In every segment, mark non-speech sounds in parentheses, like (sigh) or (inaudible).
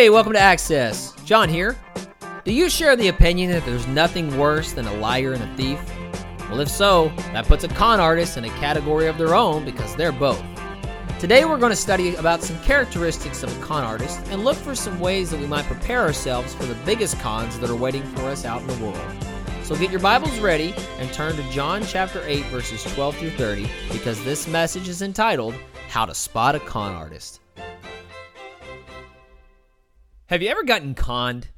Hey, welcome to Access. John here. Do you share the opinion that there's nothing worse than a liar and a thief? Well, if so, that puts a con artist in a category of their own because they're both. Today, we're going to study about some characteristics of a con artist and look for some ways that we might prepare ourselves for the biggest cons that are waiting for us out in the world. So get your Bibles ready and turn to John chapter 8, verses 12 through 30, because this message is entitled How to Spot a Con Artist. Have you ever gotten conned?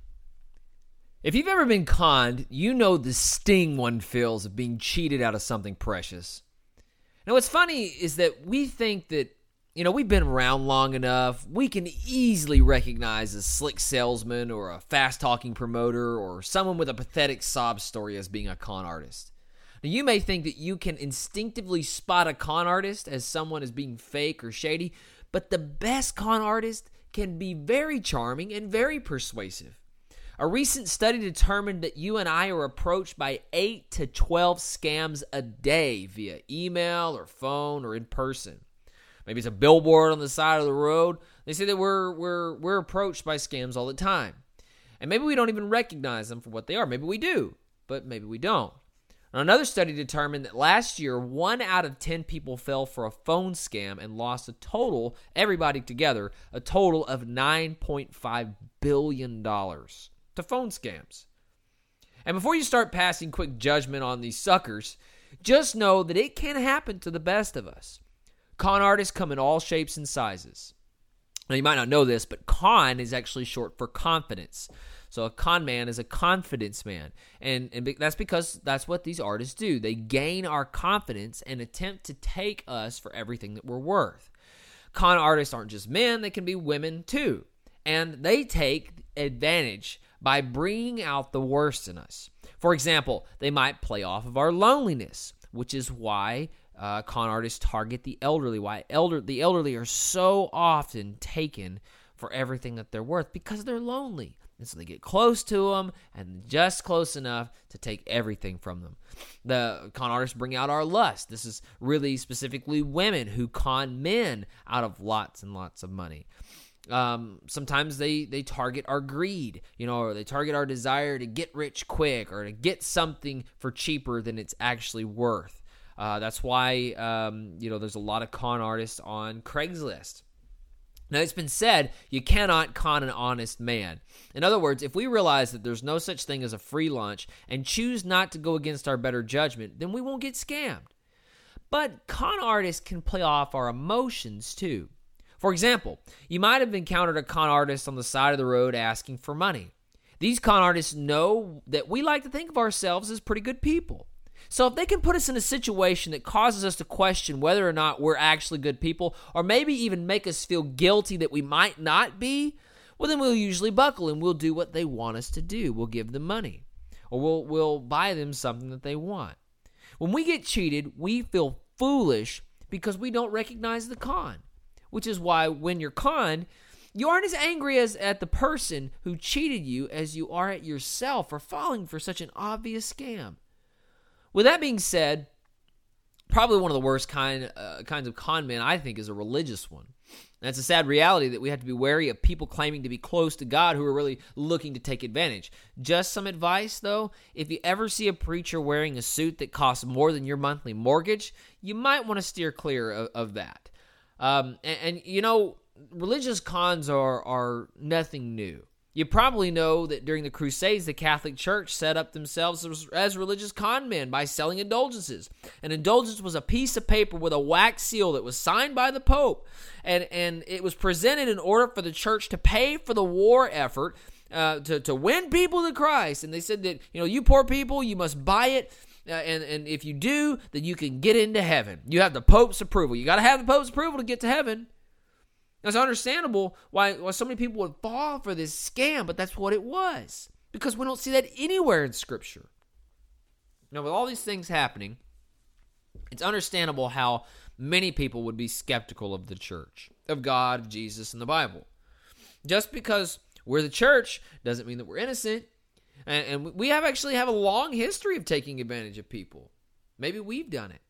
If you've ever been conned, you know the sting one feels of being cheated out of something precious. Now, what's funny is that we think that, you know, we've been around long enough, we can easily recognize a slick salesman or a fast talking promoter or someone with a pathetic sob story as being a con artist. Now, you may think that you can instinctively spot a con artist as someone as being fake or shady, but the best con artist can be very charming and very persuasive. A recent study determined that you and I are approached by 8 to 12 scams a day via email or phone or in person. Maybe it's a billboard on the side of the road. They say that we're we're we're approached by scams all the time. And maybe we don't even recognize them for what they are. Maybe we do, but maybe we don't. Another study determined that last year, one out of 10 people fell for a phone scam and lost a total, everybody together, a total of $9.5 billion to phone scams. And before you start passing quick judgment on these suckers, just know that it can happen to the best of us. Con artists come in all shapes and sizes. Now, you might not know this, but con is actually short for confidence. So a con man is a confidence man. And, and that's because that's what these artists do. They gain our confidence and attempt to take us for everything that we're worth. Con artists aren't just men, they can be women too. And they take advantage by bringing out the worst in us. For example, they might play off of our loneliness, which is why uh, con artists target the elderly. Why elder the elderly are so often taken for everything that they're worth because they're lonely. And so they get close to them and just close enough to take everything from them. The con artists bring out our lust. This is really specifically women who con men out of lots and lots of money. Um, sometimes they they target our greed, you know, or they target our desire to get rich quick or to get something for cheaper than it's actually worth. Uh, that's why um, you know there's a lot of con artists on Craigslist. Now, it's been said you cannot con an honest man. In other words, if we realize that there's no such thing as a free lunch and choose not to go against our better judgment, then we won't get scammed. But con artists can play off our emotions too. For example, you might have encountered a con artist on the side of the road asking for money. These con artists know that we like to think of ourselves as pretty good people. So if they can put us in a situation that causes us to question whether or not we're actually good people, or maybe even make us feel guilty that we might not be, well then we'll usually buckle and we'll do what they want us to do. We'll give them money. Or we'll we'll buy them something that they want. When we get cheated, we feel foolish because we don't recognize the con. Which is why when you're conned, you aren't as angry as at the person who cheated you as you are at yourself for falling for such an obvious scam. With that being said, probably one of the worst kind uh, kinds of con men I think is a religious one. And it's a sad reality that we have to be wary of people claiming to be close to God who are really looking to take advantage. Just some advice though, if you ever see a preacher wearing a suit that costs more than your monthly mortgage, you might want to steer clear of, of that. Um, and, and you know, religious cons are are nothing new. You probably know that during the Crusades, the Catholic Church set up themselves as, as, religious con men by selling indulgences. An indulgence was a piece of paper with a wax seal that was signed by the Pope, and, and it was presented in order for the church to pay for the war effort uh, to, to win people to Christ. And they said that, you know, you poor people, you must buy it. Uh, and, and if you do, then you can get into heaven. You have the Pope's approval. You got to have the Pope's approval to get to heaven. It's understandable why, why so many people would fall for this scam, but that's what it was. Because we don't see that anywhere in Scripture. Now, with all these things happening, it's understandable how many people would be skeptical of the church, of God, of Jesus, and the Bible. Just because we're the church doesn't mean that we're innocent. And, and we have actually have a long history of taking advantage of people. Maybe we've done it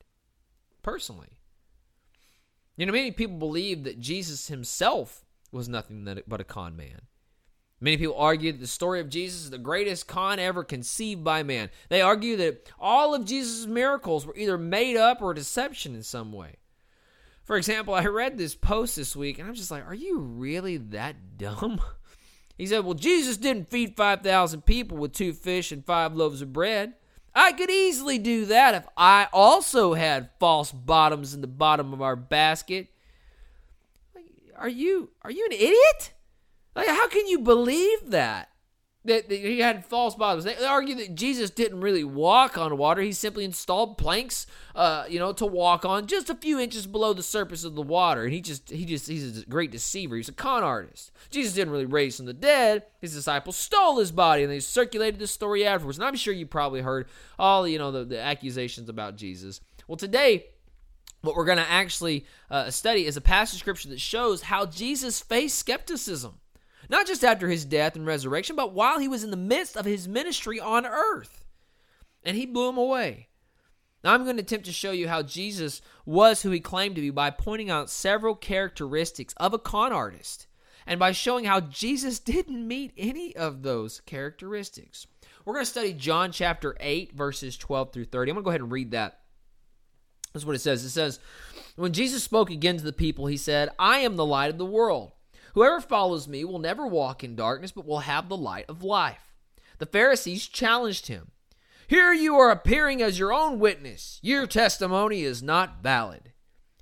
personally. You know, many people believe that Jesus himself was nothing but a con man. Many people argue that the story of Jesus is the greatest con ever conceived by man. They argue that all of Jesus' miracles were either made up or deception in some way. For example, I read this post this week and I'm just like, are you really that dumb? (laughs) He said, Well, Jesus didn't feed 5,000 people with two fish and five loaves of bread. I could easily do that if I also had false bottoms in the bottom of our basket. Are you are you an idiot? Like how can you believe that? That, he had false bottoms. They, argue that Jesus didn't really walk on water. He simply installed planks, uh, you know, to walk on just a few inches below the surface of the water. And he just, he just, he's a great deceiver. He's a con artist. Jesus didn't really raise from the dead. His disciples stole his body, and they circulated the story afterwards. And I'm sure you probably heard all, you know, the, the accusations about Jesus. Well, today what we're going to actually uh, study is a passage of scripture that shows how Jesus faced skepticism not just after his death and resurrection, but while he was in the midst of his ministry on earth. And he blew him away. Now, I'm going to attempt to show you how Jesus was who he claimed to be by pointing out several characteristics of a con artist and by showing how Jesus (laughs) didn't meet any of those characteristics. We're going to study John chapter 8, verses 12 through 30. I'm going to go ahead and read that. That's what it says. It says, When Jesus spoke again to the people, he said, I am the light of the world. Whoever follows me will never walk in darkness, but will have the light of life. The Pharisees challenged him. Here you are appearing as your own witness. Your testimony is not valid.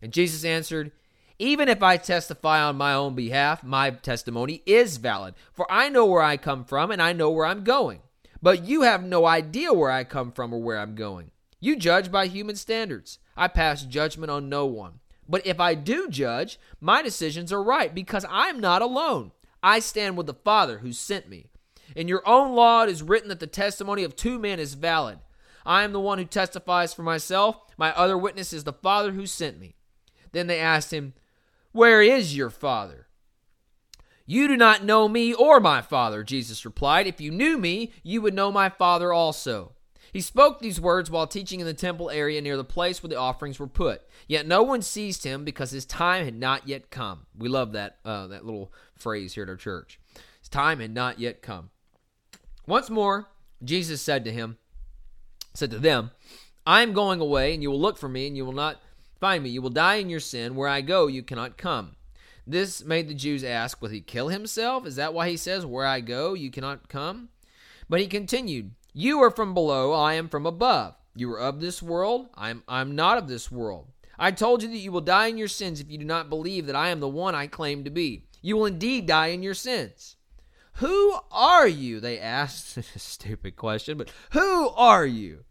And Jesus answered, Even if I testify on my own behalf, my testimony is valid, for I know where I come from and I know where I'm going. But you have no idea where I come from or where I'm going. You judge by human standards. I pass judgment on no one. But if I do judge, my decisions are right because I'm not alone. I stand with the Father who sent me. In your own law, it is written that the testimony of two men is valid. I am the one who testifies for myself. My other witness is the Father who sent me. Then they asked him, Where is your Father? You do not know me or my Father, Jesus replied. If you knew me, you would know my Father also. He spoke these words while teaching in the temple area near the place where the offerings were put. Yet no one seized him because his time had not yet come. We love that uh, that little phrase here at our church. His time had not yet come. Once more, Jesus said to him, said to them, I am going away, and you will look for me, and you will not find me. You will die in your sin. Where I go, you cannot come. This made the Jews ask, Will he kill himself? Is that why he says, Where I go, you cannot come? But he continued, you are from below, I am from above. You are of this world, I am, I am not of this world. I told you that you will die in your sins if you do not believe that I am the one I claim to be. You will indeed die in your sins. Who are you? They asked. (laughs) Stupid question, but who are you?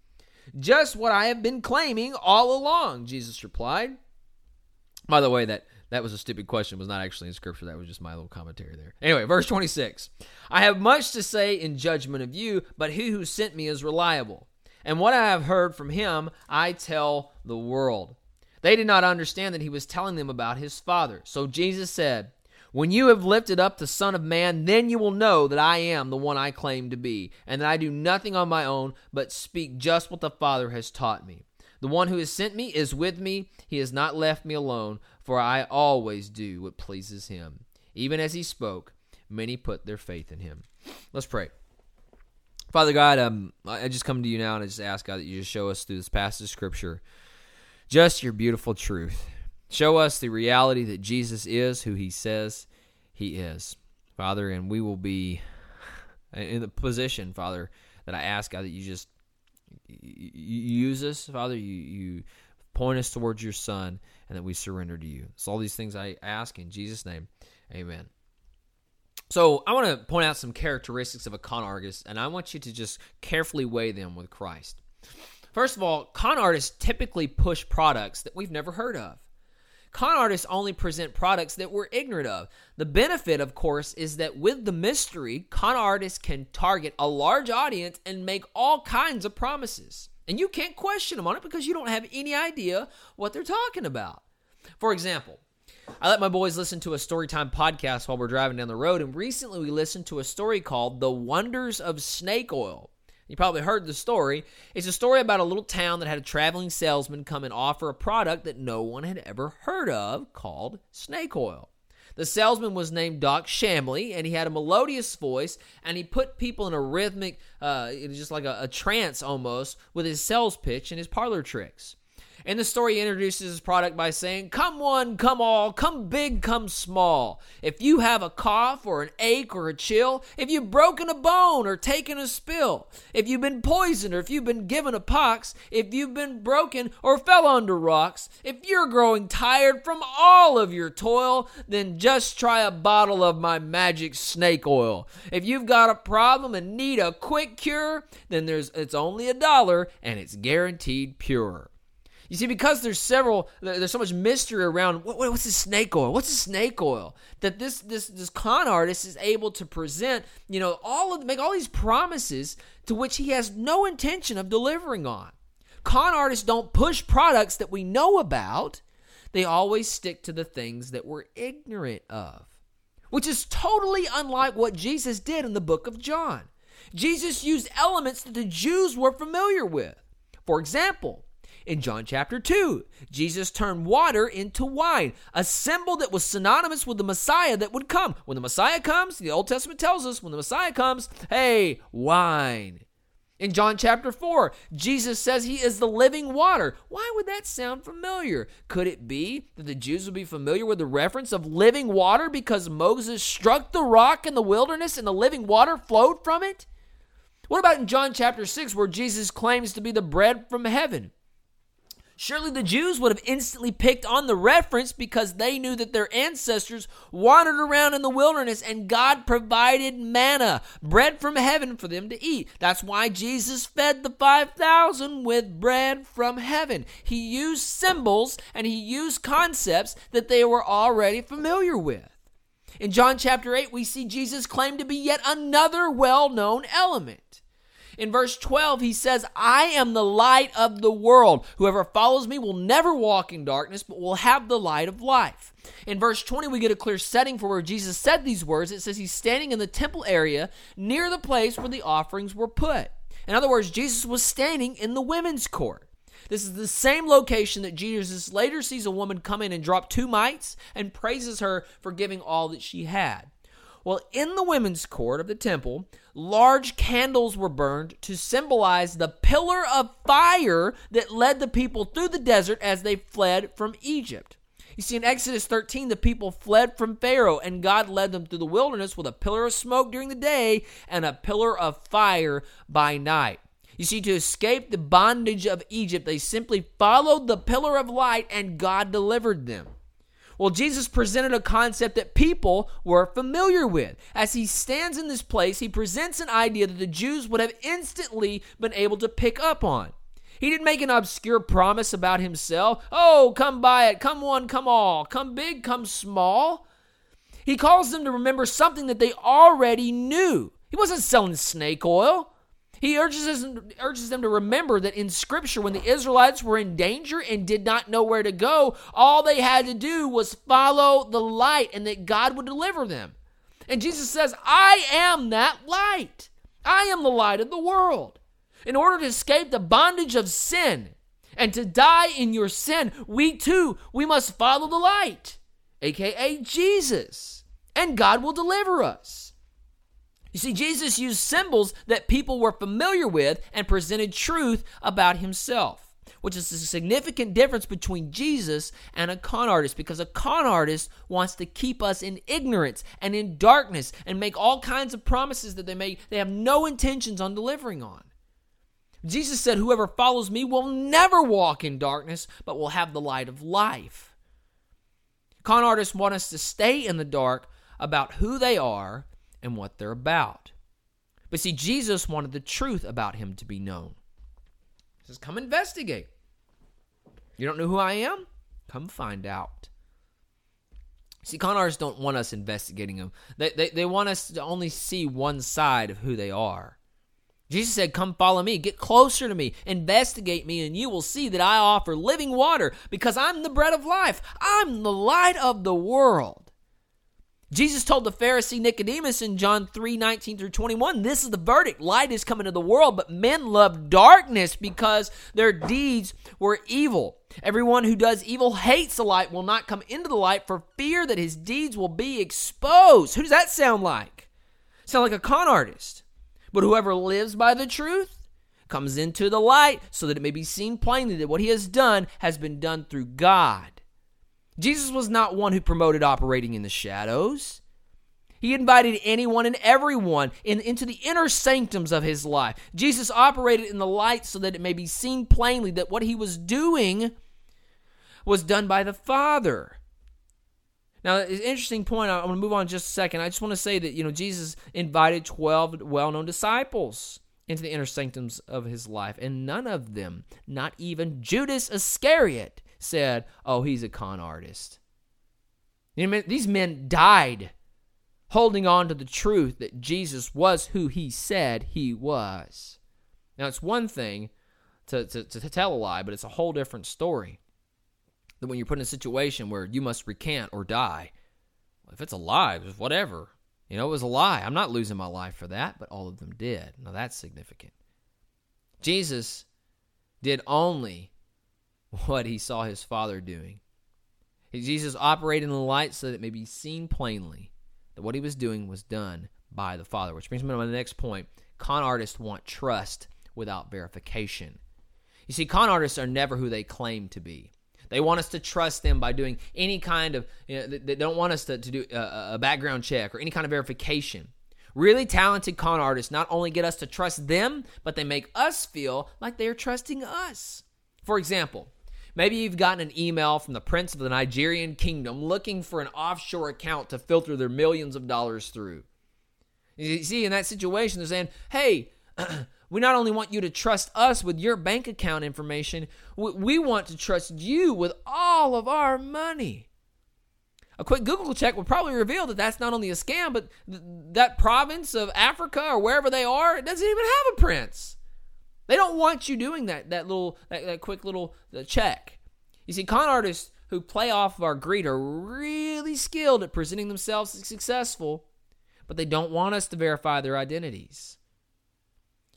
Just what I have been claiming all along, Jesus replied. By the way, that that was a stupid question. It was not actually in scripture. That was just my little commentary there. Anyway, verse 26. I have much to say in judgment of you, but he who sent me is reliable. And what I have heard from him, I tell the world. They did not understand that he was telling them about his Father. So Jesus said, When you have lifted up the Son of Man, then you will know that I am the one I claim to be, and that I do nothing on my own, but speak just what the Father has taught me. The one who has sent me is with me. He has not left me alone, for I always do what pleases him. Even as he spoke, many put their faith in him. Let's pray. Father God, um, I just come to you now and I just ask God that you just show us through this passage of scripture just your beautiful truth. Show us the reality that Jesus is who he says he is, Father, and we will be in the position, Father, that I ask God that you just use us, Father. You you point us towards your Son, and that we surrender to you. So, all these things I ask in Jesus' name. Amen. So, I want to point out some characteristics of a con artist, and I want you to just carefully weigh them with Christ. First of all, con artists typically push products that we've never heard of. Con artists only present products that we're ignorant of. The benefit, of course, is that with the mystery, con artists can target a large audience and make all kinds of promises. And you can't question them on it because you don't have any idea what they're talking about. For example, I let my boys listen to a storytime podcast while we're driving down the road, and recently we listened to a story called The Wonders of Snake Oil. You probably heard the story. It's a story about a little town that had a traveling salesman come and offer a product that no one had ever heard of called snake oil. The salesman was named Doc Shamley, and he had a melodious voice, and he put people in a rhythmic, uh, just like a, a trance almost, with his sales pitch and his parlor tricks. In the story, introduces his product by saying, Come one, come all, come big, come small. If you have a cough or an ache or a chill, if you've broken a bone or taken a spill, if you've been poisoned or if you've been given a pox, if you've been broken or fell under rocks, if you're growing tired from all of your toil, then just try a bottle of my magic snake oil. If you've got a problem and need a quick cure, then there's it's only a dollar and it's guaranteed pure. You see, because there's several, there's so much mystery around what, what's the snake oil? What's the snake oil? That this this this con artist is able to present, you know, all of make all these promises to which he has no intention of delivering on. Con artists don't push products that we know about. They always stick to the things that we're ignorant of, which is totally unlike what Jesus did in the book of John. Jesus used elements that the Jews were familiar with. For example, in John chapter 2. Jesus turned water into wine, a symbol that was synonymous with the Messiah that would come. When the Messiah comes, the Old Testament tells us, when the Messiah comes, hey, wine. In John chapter 4, Jesus says he is the living water. Why would that sound familiar? Could it be that the Jews would be familiar with the reference of living water because Moses struck the rock in the wilderness and the living water flowed from it? What about in John chapter 6, where Jesus claims to be the bread from heaven? Surely the Jews would have instantly picked on the reference because they knew that their ancestors wandered around in the wilderness and God provided manna, bread from heaven for them to eat. That's why Jesus fed the 5,000 with bread from heaven. He used symbols and he used concepts that they were already familiar with. In John chapter 8, we see Jesus claim to be yet another well known element. In verse 12, he says, I am the light of the world. Whoever follows me will never walk in darkness, but will have the light of life. In verse 20, we get a clear setting for where Jesus said these words. It says he's standing in the temple area near the place where the offerings were put. In other words, Jesus was standing in the women's court. This is the same location that Jesus later sees a woman come in and drop two mites and praises her for giving all that she had. Well, in the women's court of the temple, large candles were burned to symbolize the pillar of fire that led the people through the desert as they fled from Egypt. You see, in Exodus 13, the people fled from Pharaoh, and God led them through the wilderness with a pillar of smoke during the day and a pillar of fire by night. You see, to escape the bondage of Egypt, they simply followed the pillar of light, and God delivered them. Well, Jesus presented a concept that people were familiar with. As he stands in this place, he presents an idea that the Jews would have instantly been able to pick up on. He didn't make an obscure promise about himself. Oh, come buy it. Come one, come all. Come big, come small. He calls them to remember something that they already knew. He wasn't selling snake oil. He urges, us, urges them to remember that in Scripture, when the Israelites were in danger and did not know where to go, all they had to do was follow the light and that God would deliver them. And Jesus says, I am that light. I am the light of the world. In order to escape the bondage of sin and to die in your sin, we too, we must follow the light, aka Jesus, and God will deliver us. You see, Jesus used symbols that people were familiar with and presented truth about himself, which is a significant difference between Jesus and a con artist because a con artist wants to keep us in ignorance and in darkness and make all kinds of promises that they make they have no intentions on delivering on. Jesus said, Whoever follows me will never walk in darkness, but will have the light of life. Con artists want us to stay in the dark about who they are and what they're about. But see, Jesus wanted the truth about him to be known. He says, Come investigate. You don't know who I am? Come find out. See, con artists don't want us investigating them. They, they, they want us to only see one side of who they are. Jesus said, Come follow me, get closer to me, investigate me, and you will see that I offer living water because I'm the bread of life. I'm the light of the world. Jesus told the Pharisee Nicodemus in John 3 19 through 21, This is the verdict. Light is coming to the world, but men love darkness because their deeds were evil. Everyone who does evil hates the light, will not come into the light for fear that his deeds will be exposed. Who does that sound like? Sound like a con artist. But whoever lives by the truth comes into the light so that it may be seen plainly that what he has done has been done through God. Jesus was not one who promoted operating in the shadows. He invited anyone and everyone in, into the inner sanctums of his life. Jesus operated in the light so that it may be seen plainly that what he was doing was done by the Father. Now, an interesting point. I'm going to move on just a second. I just want to say that, you know, Jesus invited 12 well known disciples into the inner sanctums of his life, and none of them, not even Judas Iscariot, said, oh, he's a con artist. You know, these men died holding on to the truth that Jesus was who he said he was. Now, it's one thing to, to, to tell a lie, but it's a whole different story. That when you're put in a situation where you must recant or die, if it's a lie, whatever. You know, it was a lie. I'm not losing my life for that, but all of them did. Now, that's significant. Jesus did only (laughs) what he saw his Father doing. Jesus operated in the light so that it may be seen plainly that what he was doing was done by the Father. Which brings me to my next point. Con artists want trust without verification. You see, con artists are never who they claim to be. They want us to trust them by doing any kind of, you know, they don't want us to, to do a, a background check or any kind of verification. Really talented con artists not only get us to trust them, but they make us feel like they are trusting us. For example, Maybe you've gotten an email from the prince of the Nigerian kingdom looking for an offshore account to filter their millions of dollars through. You see, in that situation, they're saying, hey, (clears throat) we not only want you to trust us with your bank account information, we want to trust you with all of our money. A quick Google check would probably reveal that that's not only a scam, but th- that province of Africa or wherever they are, it doesn't even have a prince. They don't want you doing that that little that, that quick little check. You see, con artists who play off of our greed are really skilled at presenting themselves as successful, but they don't want us to verify their identities.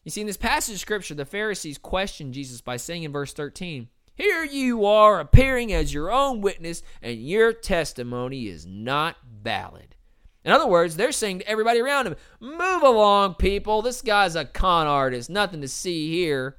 You see, in this passage of scripture, the Pharisees questioned Jesus by saying in verse 13, Here you are appearing as your own witness, and your testimony is not valid. In other words, they're saying to everybody around him, Move along, people. This guy's a con artist. Nothing to see here.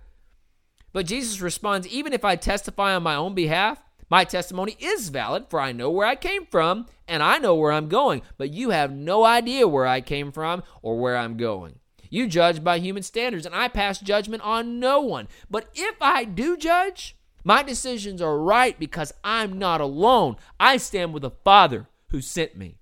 But Jesus responds, Even if I testify on my own behalf, my testimony is valid, for I know where I came from and I know where I'm going. But you have no idea where I came from or where I'm going. You judge by human standards, and I pass judgment on no one. But if I do judge, my decisions are right because I'm not alone. I stand with the Father who sent me.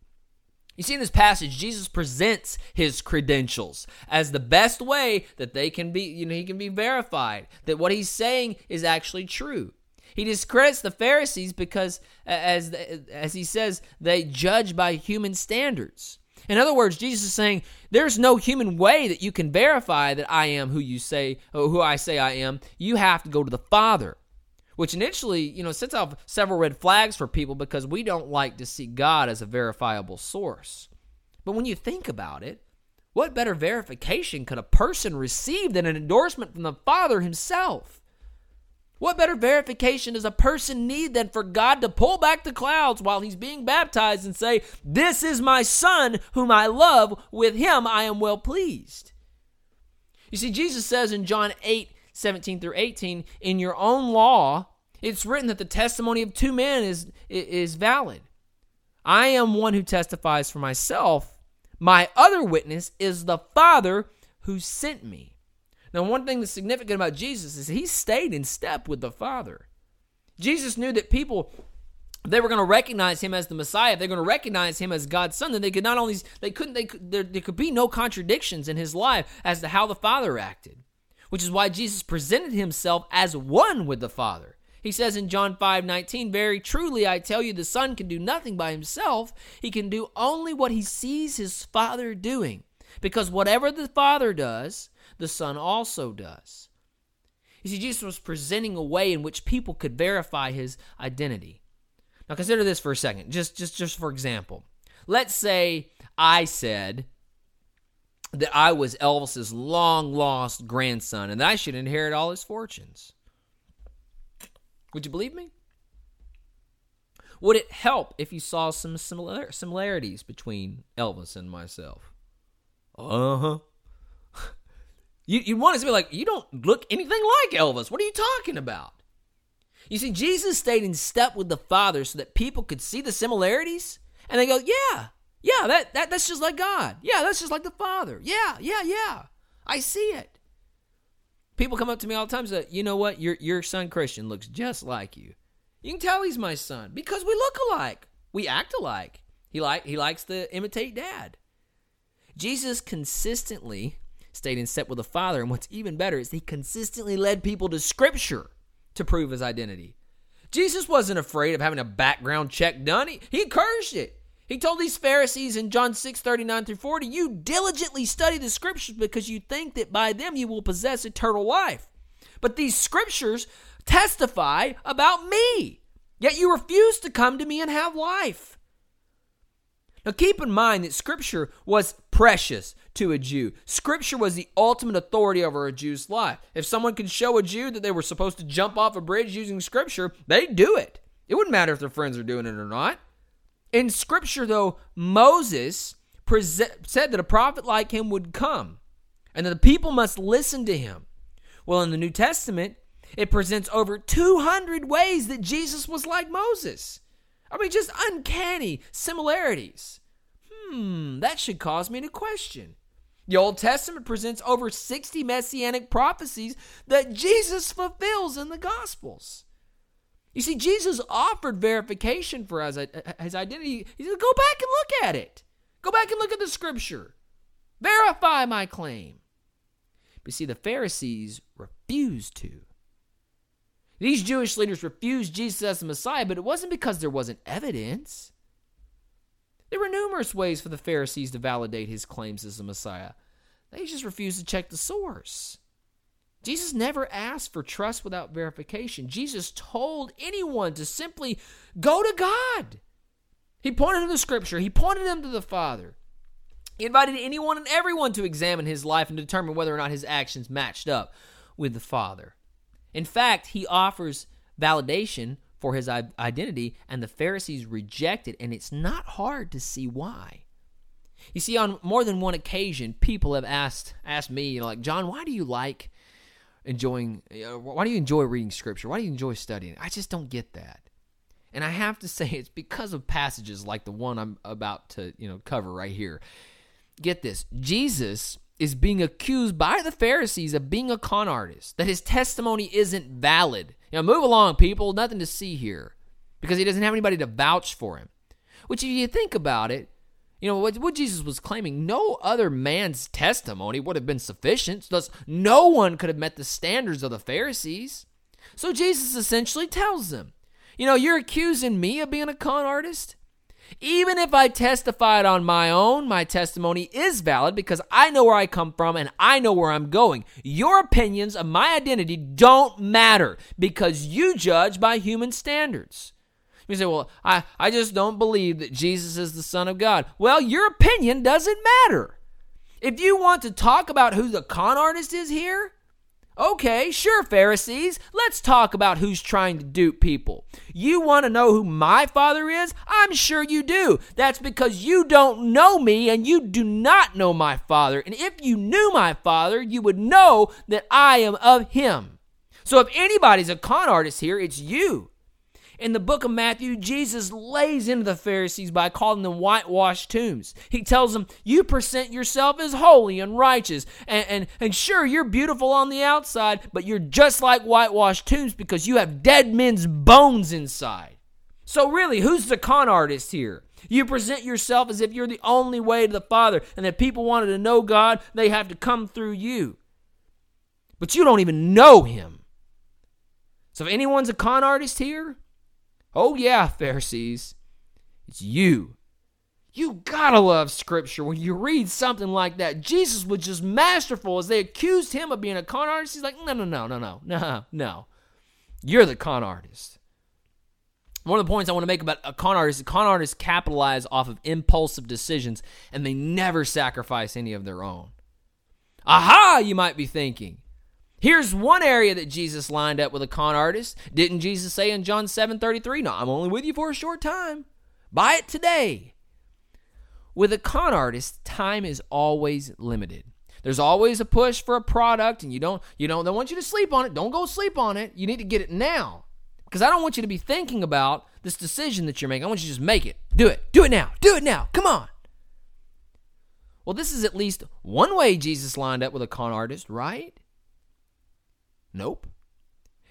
You see in this passage, Jesus presents his credentials as the best way that they can be, you know, he can be verified that what he's saying is actually true. He discredits the Pharisees because, as as he says, they judge by human standards. In other words, Jesus is saying there's no human way that you can verify that I am who you say, who I say I am. You have to go to the Father which initially, you know, sets off several red flags for people because we don't like to see God as a verifiable source. But when you think about it, what better verification could a person receive than an endorsement from the Father himself? What better verification does a person need than for God to pull back the clouds while he's being baptized and say, This is my Son whom I love, with him I am well pleased? You see, Jesus says in John 8 17 through 18, In your own law, it's written that the testimony of two men is, is valid. I am one who testifies for myself. My other witness is the Father who sent me. Now, one thing that's significant about Jesus is he stayed in step with the Father. Jesus knew that people they were going to recognize him as the Messiah, they're going to recognize him as God's son, then they could not only they couldn't they could, there, there could be no contradictions in his life as to how the Father acted, which is why Jesus presented himself as one with the Father. He says in John 5 19, Very truly I tell you, the Son can do nothing by himself. He can do only what he sees his Father doing. Because whatever the Father does, the Son also does. You see, Jesus was presenting a way in which people could verify his identity. Now consider this for a second, just just just for example. let's say I said that I was Elvis's long lost grandson and that I should inherit all his fortunes. Would you believe me? Would it help if you saw some similar similarities between Elvis and myself? Uh huh. (laughs) You you want to be like you don't look anything like Elvis. What are you talking about? You see, Jesus stayed in step with the Father so that people could see the similarities, and they go, "Yeah, yeah, that, that that's just like God. Yeah, that's just like the Father. Yeah, yeah, yeah. I see it." People come up to me all the time and say, "You know what? Your your son Christian looks just like you." You can tell he's my son because we look alike. We act alike. He like he likes to imitate dad. Jesus consistently stayed in step with the Father, and what's even better is he consistently led people to Scripture to prove his identity. Jesus wasn't afraid of having a background check done. He, he encouraged it. He told these Pharisees in John 6 39 through 40, You diligently study the scriptures because you think that by them you will possess eternal life. But these scriptures testify about me. Yet you refuse to come to me and have life. Now keep in mind that Scripture was precious to a Jew. Scripture was the ultimate authority over a Jew's life. If someone could show a Jew that they were supposed to jump off a bridge using Scripture, they'd do it. It wouldn't matter if their friends are doing it or not. In Scripture, though, Moses said that a prophet like him would come and that the people must listen to him. Well, in the New Testament, it presents over 200 ways that Jesus was like Moses. I mean, just uncanny similarities. Hmm, that should cause me to question. The Old Testament presents over 60 messianic prophecies that Jesus fulfills in the Gospels. You see, Jesus offered verification for his, uh, uh, his identity. He said, Go back and look at it. Go back and look at the scripture. Verify my claim. But see, the Pharisees refused to. These Jewish leaders refused Jesus as the Messiah, but it wasn't because there wasn't evidence. There were numerous ways for the Pharisees to validate his claims as the Messiah. They just refused to check the source. Jesus never asked for trust without verification. Jesus told anyone to simply go to God. He pointed to Scripture, he pointed them to the Father. He invited anyone and everyone to examine his life and determine whether or not his actions matched up with the Father. In fact, he offers validation for his identity, and the Pharisees reject it, and it's not hard to see why. You see, on more than one occasion, people have asked asked me, you know, like John, why do you like enjoying? Why do you enjoy reading Scripture? Why do you enjoy studying? I just don't get that. And I have to say, it's because of passages like the one I'm about to, you know, cover right here. Get this: Jesus is being accused by the Pharisees of being a con artist, that his testimony isn't valid. You know, move along, people, nothing to see here. Because he doesn't have anybody to vouch for him. Which, if you think about it, you know, what, what Jesus was claiming, no other man's testimony would have been sufficient. Thus, no one could have met the standards of the Pharisees. So Jesus essentially tells them, you know, you're accusing me of being a con artist? Even if I testified on my own, my testimony is valid because I know where I come from and I know where I'm going. Your opinions of my identity don't matter because you judge by human standards. You say, well, I, I just don't believe that Jesus is the Son of God. Well, your opinion doesn't matter. If you want to talk about who the con artist is here, Okay, sure, Pharisees. Let's talk about who's trying to dupe people. You want to know who my father is? I'm sure you do. That's because you don't know me and you do not know my father. And if you knew my father, you would know that I am of him. So if anybody's a con artist here, it's you. In the book of Matthew, Jesus lays into the Pharisees by calling them whitewashed tombs. He tells them, You present yourself as holy and righteous, and, and, and sure, you're beautiful on the outside, but you're just like whitewashed tombs because you have dead men's bones inside. So, really, who's the con artist here? You present yourself as if you're the only way to the Father, and that people wanted to know God, they have to come through you. But you don't even know Him. So, if anyone's a con artist here, Oh, yeah, Pharisees, it's you. You gotta love Scripture when you read something like that. Jesus was just masterful as they accused him of being a con artist. He's like, no, no, no, no, no, no, no. You're the con artist. One of the points I want to make about a con artist, con artists capitalize off of impulsive decisions and they never sacrifice any of their own. Aha, you might be thinking. Here's one area that Jesus lined up with a con artist. Didn't Jesus say in John 7 33, No, I'm only with you for a short time. Buy it today. With a con artist, time is always limited. There's always a push for a product, and you don't you don't they want you to sleep on it. Don't go sleep on it. You need to get it now. Because I don't want you to be thinking about this decision that you're making. I want you to just make it. Do it. Do it now. Do it now. Come on. Well, this is at least one way Jesus lined up with a con artist, right? Nope.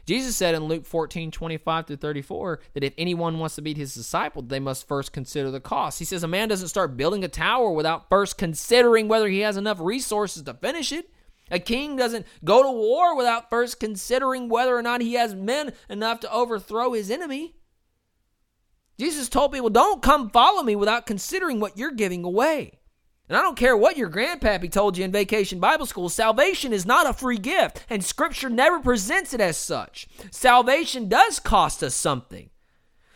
Jesus said in Luke 14, 25 through 34, that if anyone wants to be his disciple, they must first consider the cost. He says a man doesn't start building a tower without first considering whether he has enough resources to finish it. A king doesn't go to war without first considering whether or not he has men enough to overthrow his enemy. Jesus told people, Don't come follow me without considering what you're giving away. And I don't care what your grandpappy told you in vacation Bible school, salvation is not a free gift, and Scripture never presents it as such. Salvation does cost us something.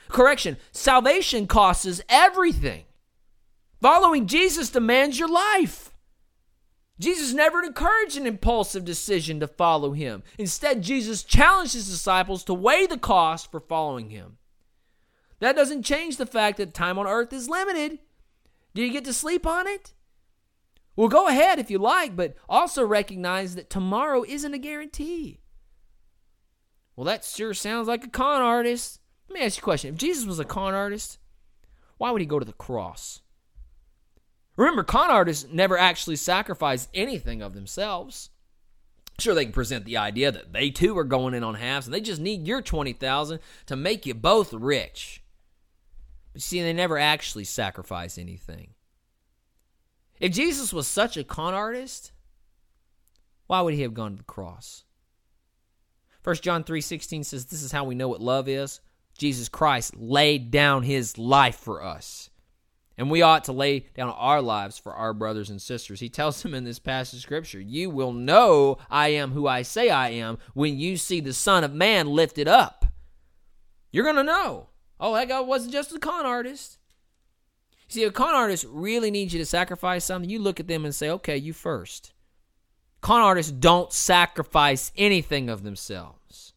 Correction, salvation costs us everything. Following Jesus demands your life. Jesus never encouraged an impulsive decision to follow him. Instead, Jesus challenged his disciples to weigh the cost for following him. That doesn't change the fact that time on earth is limited. Do you get to sleep on it? Well, go ahead if you like, but also recognize that tomorrow isn't a guarantee. Well, that sure sounds like a con artist. Let me ask you a question. If Jesus was a con artist, why would he go to the cross? Remember, con artists never actually sacrifice anything of themselves. Sure, they can present the idea that they too are going in on halves and they just need your 20,000 to make you both rich. But you see, they never actually sacrifice anything. If Jesus was such a con artist, why would he have gone to the cross? 1 John 3:16 says this is how we know what love is. Jesus Christ laid down his life for us. And we ought to lay down our lives for our brothers and sisters. He tells them in this passage of scripture, You will know I am who I say I am when you see the Son of Man lifted up. You're going to know. Oh, that guy wasn't just a con artist. See, a con artist really needs you to sacrifice something. You look at them and say, okay, you first. Con artists don't sacrifice anything of themselves.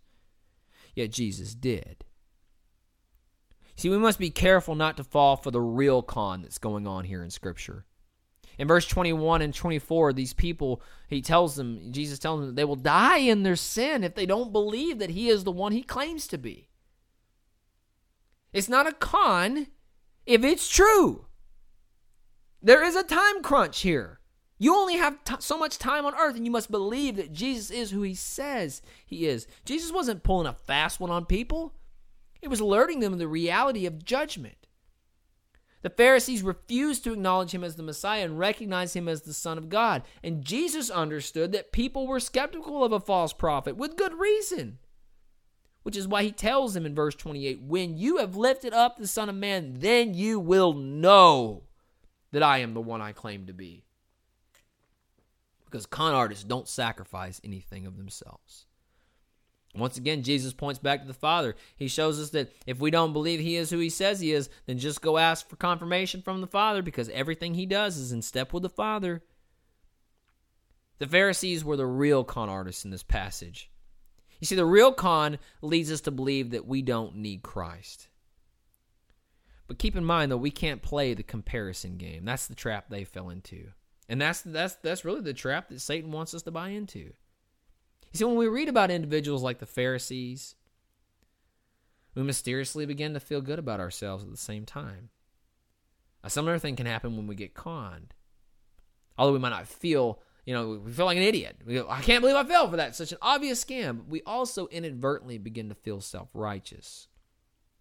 Yet Jesus did. See, we must be careful not to fall for the real con that's going on here in Scripture. In verse 21 and 24, these people, he tells them, Jesus tells them that they will die in their sin if they don't believe that he is the one he claims to be. It's not a con if it's true. There is a time crunch here. You only have t- so much time on earth, and you must believe that Jesus is who he says he is. Jesus wasn't pulling a fast one on people, he was alerting them to the reality of judgment. The Pharisees refused to acknowledge him as the Messiah and recognize him as the Son of God. And Jesus understood that people were skeptical of a false prophet with good reason. Which is why he tells them in verse 28 When you have lifted up the Son of Man, then you will know that I am the one I claim to be. Because con artists don't sacrifice anything of themselves. Once again, Jesus points back to the Father. He shows us that if we don't believe He is who He says He is, then just go ask for confirmation from the Father because everything He does is in step with the Father. The Pharisees were the real con artists in this passage. You see, the real con leads us to believe that we don't need Christ. But keep in mind though, we can't play the comparison game. That's the trap they fell into. And that's that's that's really the trap that Satan wants us to buy into. You see, when we read about individuals like the Pharisees, we mysteriously begin to feel good about ourselves at the same time. A similar thing can happen when we get conned. Although we might not feel, you know, we feel like an idiot. We go, I can't believe I fell for that. Such an obvious scam. We also inadvertently begin to feel self righteous.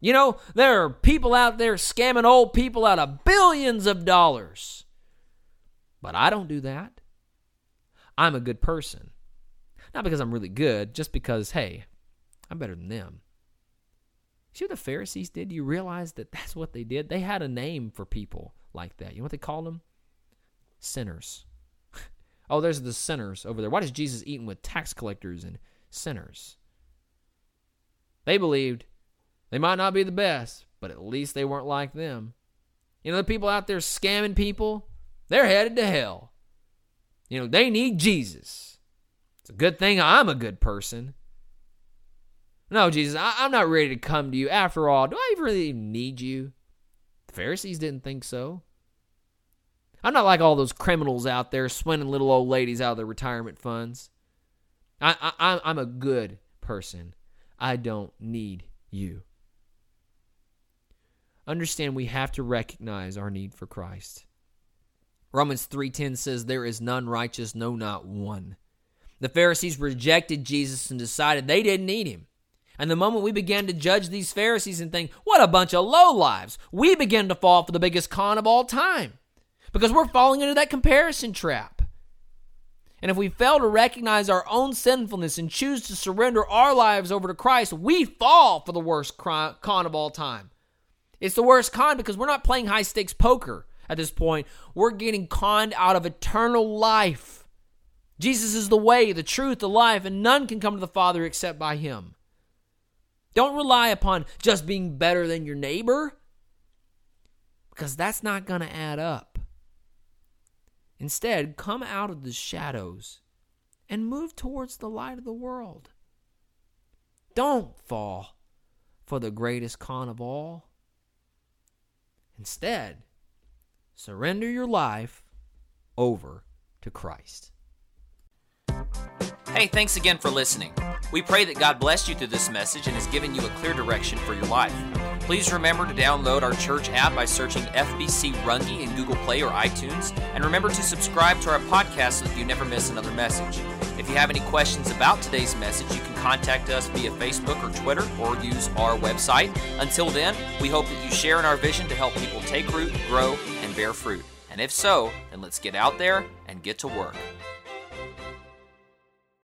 You know, there are people out there scamming old people out of billions of dollars. But I don't do that. I'm a good person. Not because I'm really good, just because, hey, I'm better than them. See what the Pharisees did? Do you realize that that's what they did? They had a name for people like that. You know what they called them? Sinners. Oh, there's the sinners over there. Why does Jesus eating with tax collectors and sinners? They believed They might not be the best, but at least they weren't like them. You know, the people out there scamming people, they're headed to hell. You know, they need Jesus. It's a good thing I'm a good person. No, Jesus, I, am not ready to come to you. After all, do I really need you? The Pharisees didn't think so. I'm not like all those criminals out there swindling little old ladies out of their retirement funds. I, I, I'm a good person. I don't need you. Understand we have to recognize our need for Christ. Romans 3:10 says there is none righteous no not one. The Pharisees rejected Jesus and decided they didn't need him. And the moment we began to judge these Pharisees and think, what a bunch of low lives, we begin to fall for the biggest con of all time. Because we're falling into that comparison trap. And if we fail to recognize our own sinfulness and choose to surrender our lives over to Christ, we fall for the worst con of all time. It's the worst con because we're not playing high stakes poker at this point. We're getting conned out of eternal life. Jesus is the way, the truth, the life, and none can come to the Father except by Him. Don't rely upon just being better than your neighbor because that's not going to add up. Instead, come out of the shadows and move towards the light of the world. Don't fall for the greatest con of all. Instead, surrender your life over to Christ. Hey, thanks again for listening. We pray that God blessed you through this message and has given you a clear direction for your life. Please remember to download our church app by searching FBC Runge in Google Play or iTunes, and remember to subscribe to our podcast so that you never miss another message. If you have any questions about today's message, you can contact us via Facebook or Twitter or use our website. Until then, we hope that you share in our vision to help people take root, grow, and bear fruit. And if so, then let's get out there and get to work.